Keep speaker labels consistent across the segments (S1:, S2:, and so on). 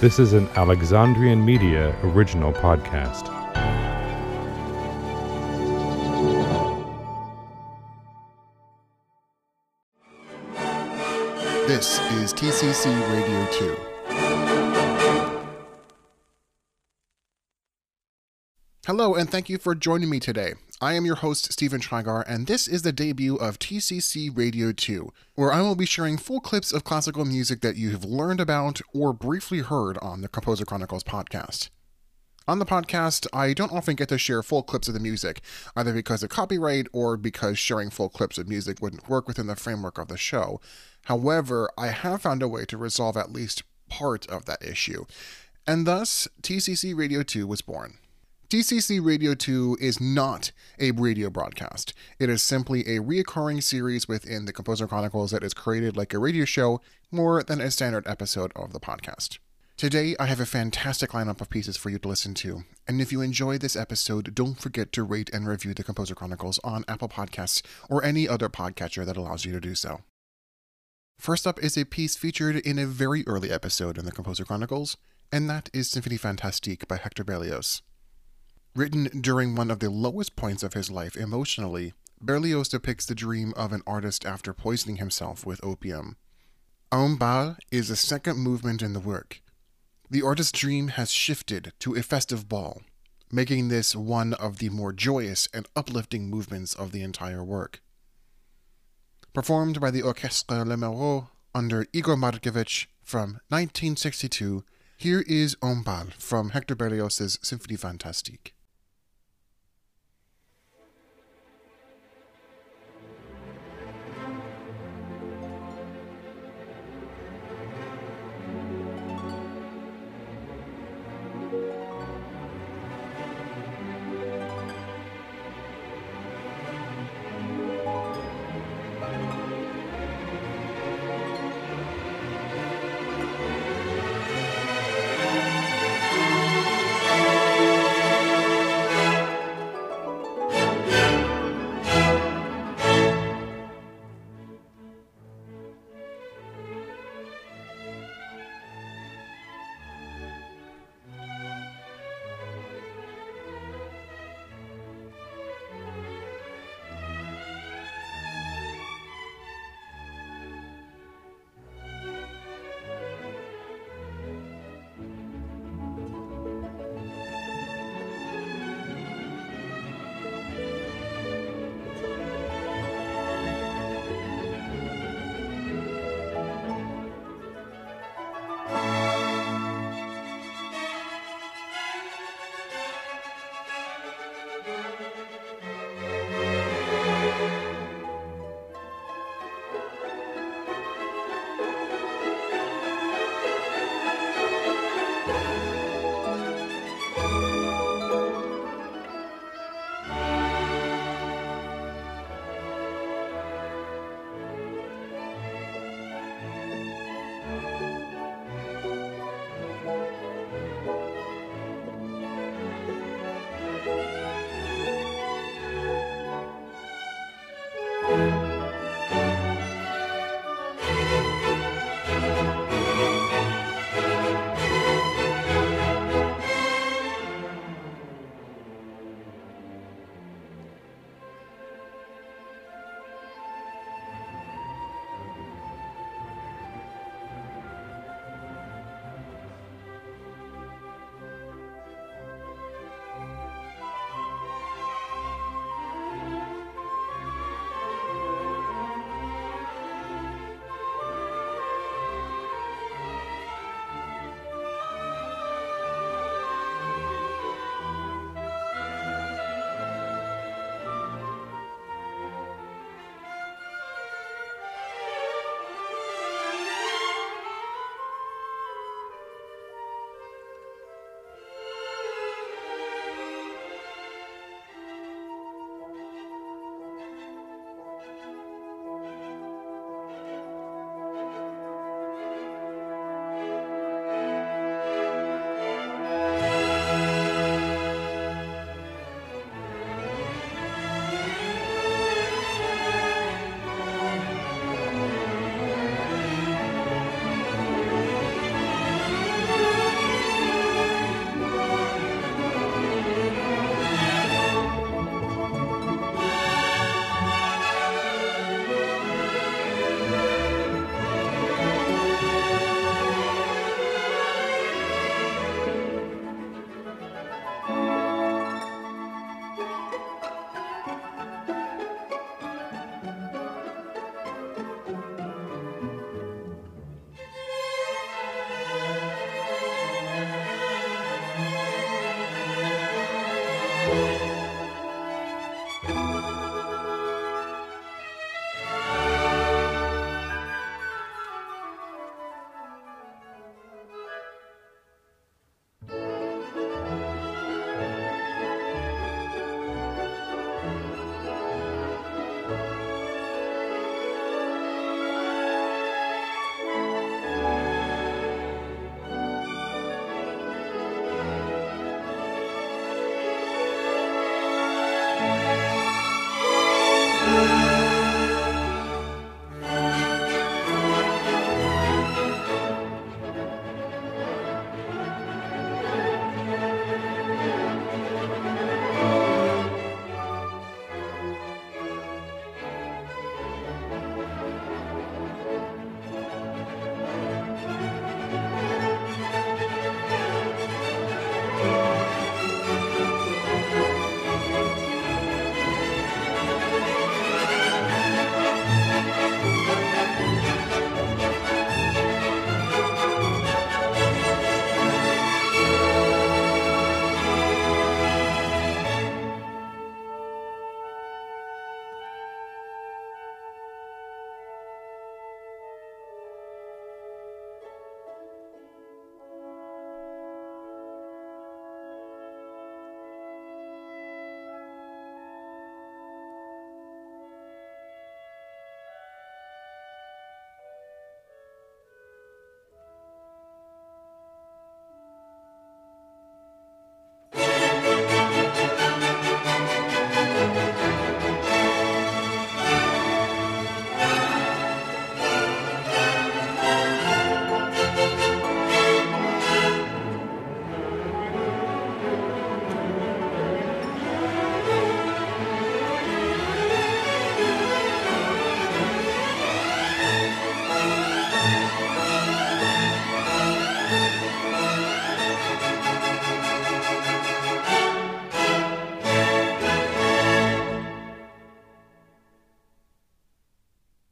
S1: This is an Alexandrian Media original podcast.
S2: This is TCC Radio 2. Hello, and thank you for joining me today. I am your host, Stephen Trigar, and this is the debut of TCC Radio 2, where I will be sharing full clips of classical music that you have learned about or briefly heard on the Composer Chronicles podcast. On the podcast, I don't often get to share full clips of the music, either because of copyright or because sharing full clips of music wouldn't work within the framework of the show. However, I have found a way to resolve at least part of that issue, and thus TCC Radio 2 was born. TCC Radio 2 is not a radio broadcast. It is simply a reoccurring series within the Composer Chronicles that is created like a radio show more than a standard episode of the podcast. Today, I have a fantastic lineup of pieces for you to listen to, and if you enjoyed this episode, don't forget to rate and review the Composer Chronicles on Apple Podcasts or any other podcatcher that allows you to do so. First up is a piece featured in a very early episode in the Composer Chronicles, and that is Symphony Fantastique by Hector Berlioz. Written during one of the lowest points of his life emotionally, Berlioz depicts the dream of an artist after poisoning himself with opium. Un bal is the second movement in the work. The artist's dream has shifted to a festive ball, making this one of the more joyous and uplifting movements of the entire work. Performed by the Orchestre Lamoureux under Igor Markevitch from 1962, here is Un bal from Hector Berlioz's Symphonie Fantastique.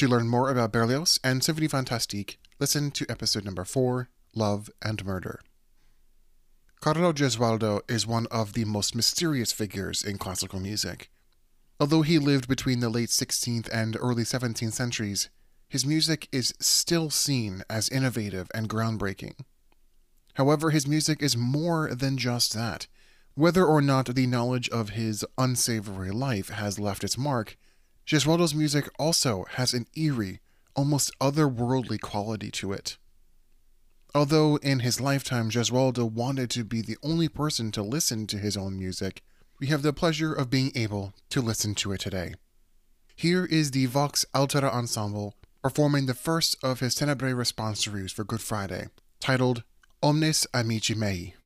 S2: To learn more about Berlioz and Symphonie Fantastique, listen to episode number 4 Love and Murder. Carlo Gesualdo is one of the most mysterious figures in classical music. Although he lived between the late 16th and early 17th centuries, his music is still seen as innovative and groundbreaking. However, his music is more than just that. Whether or not the knowledge of his unsavory life has left its mark, Gesualdo's music also has an eerie, almost otherworldly quality to it. Although in his lifetime Gesualdo wanted to be the only person to listen to his own music, we have the pleasure of being able to listen to it today. Here is the Vox Altera Ensemble performing the first of his Tenebrae responsories for Good Friday, titled Omnes Amici Mei.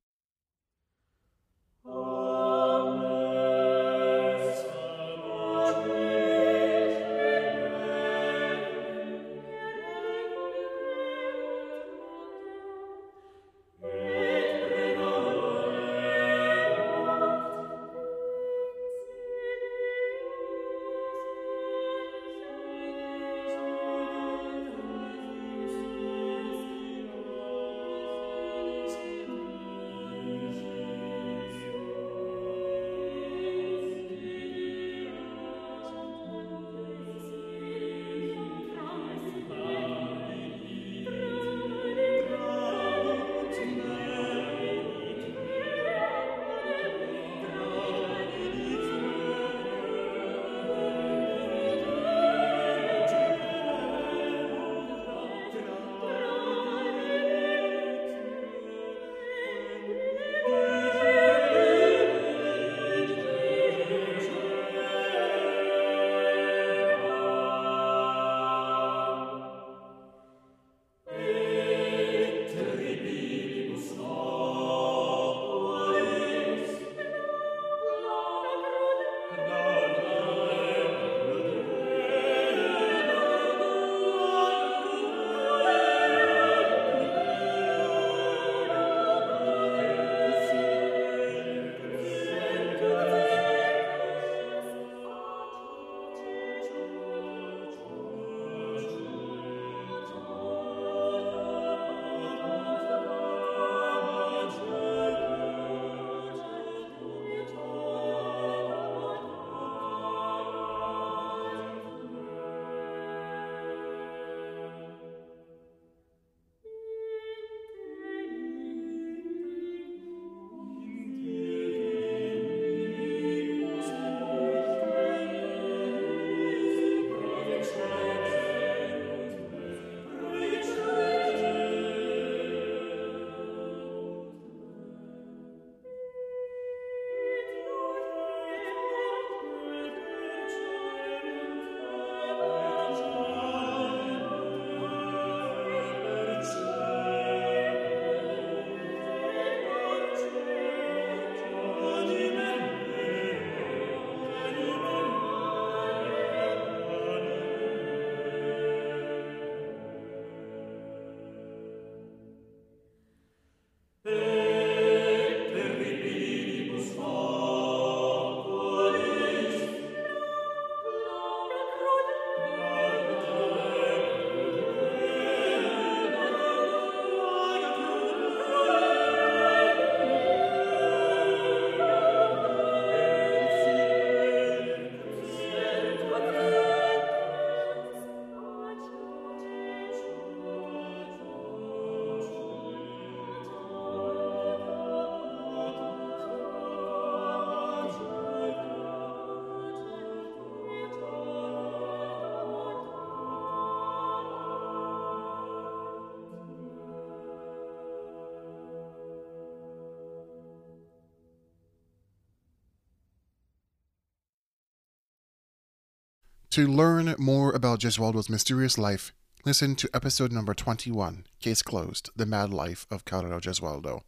S2: To learn more about Gesualdo's mysterious life, listen to episode number 21, Case Closed The Mad Life of Carlo Gesualdo.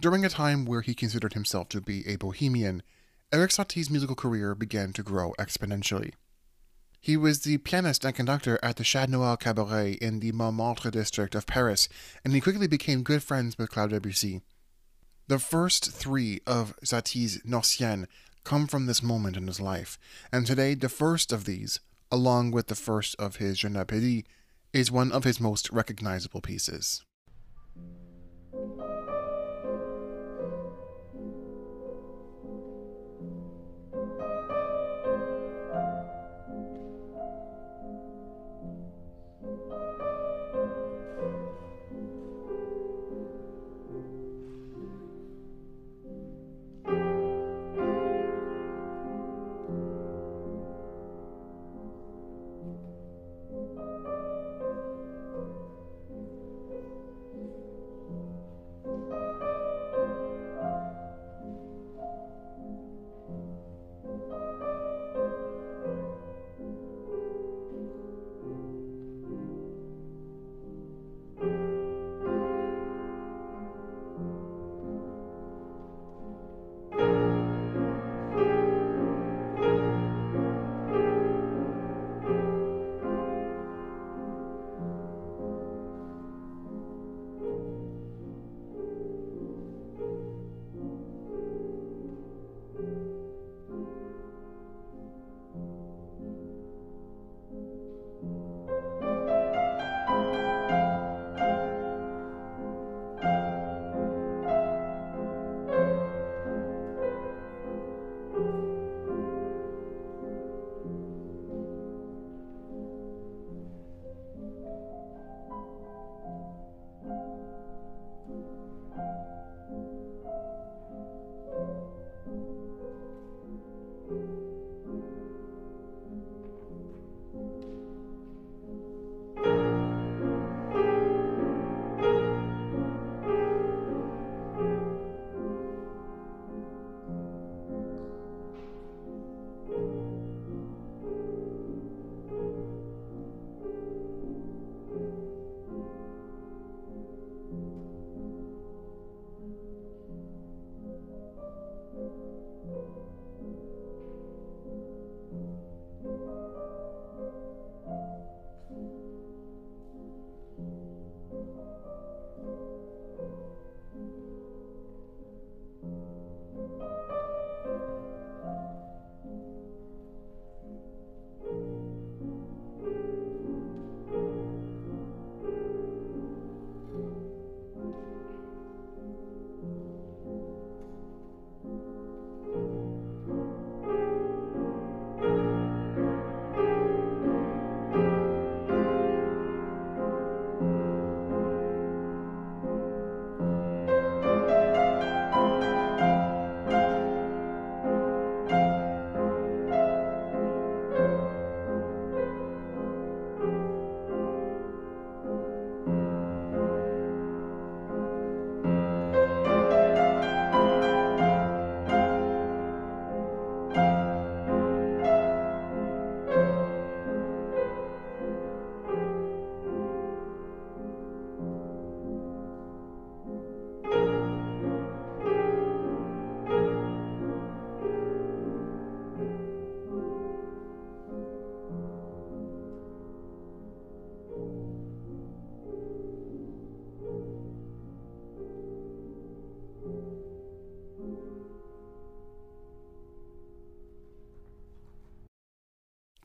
S2: During a time where he considered himself to be a bohemian, Erik Satie's musical career began to grow exponentially. He was the pianist and conductor at the Chat Noir Cabaret in the Montmartre district of Paris, and he quickly became good friends with Claude Debussy. The first three of Satie's Gnossiennes come from this moment in his life, and today the first of these, along with the first of his Gymnopédies, is one of his most recognizable pieces.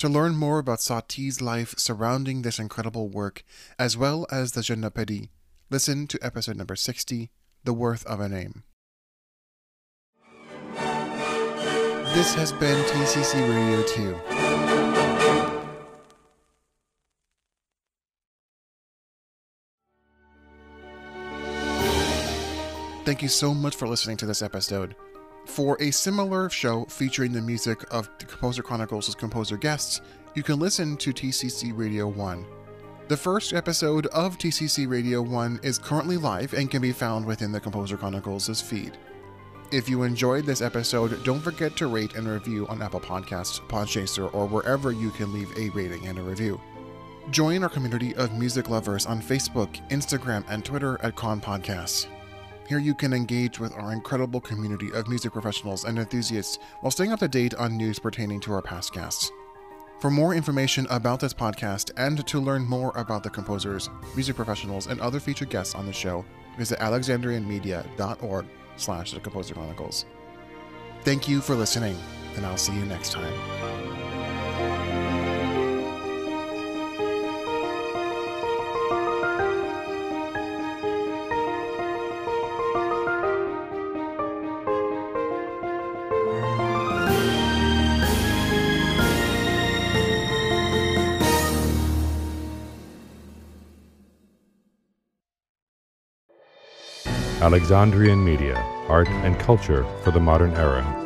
S2: To learn more about Satie's life surrounding this incredible work, as well as the Je listen to episode number 60, The Worth of a Name. This has been TCC Radio 2. Thank you so much for listening to this episode. For a similar show featuring the music of the Composer Chronicles' composer guests, you can listen to TCC Radio 1. The first episode of TCC Radio 1 is currently live and can be found within the Composer Chronicles' feed. If you enjoyed this episode, don't forget to rate and review on Apple Podcasts, Podchaser, or wherever you can leave a rating and a review. Join our community of music lovers on Facebook, Instagram, and Twitter at Con Podcasts. Here you can engage with our incredible community of music professionals and enthusiasts while staying up to date on news pertaining to our past guests. For more information about this podcast and to learn more about the composers, music professionals, and other featured guests on the show, visit alexandrianmedia.org slash the Composer Chronicles. Thank you for listening, and I'll see you next time.
S1: Alexandrian Media, Art and Culture for the Modern Era.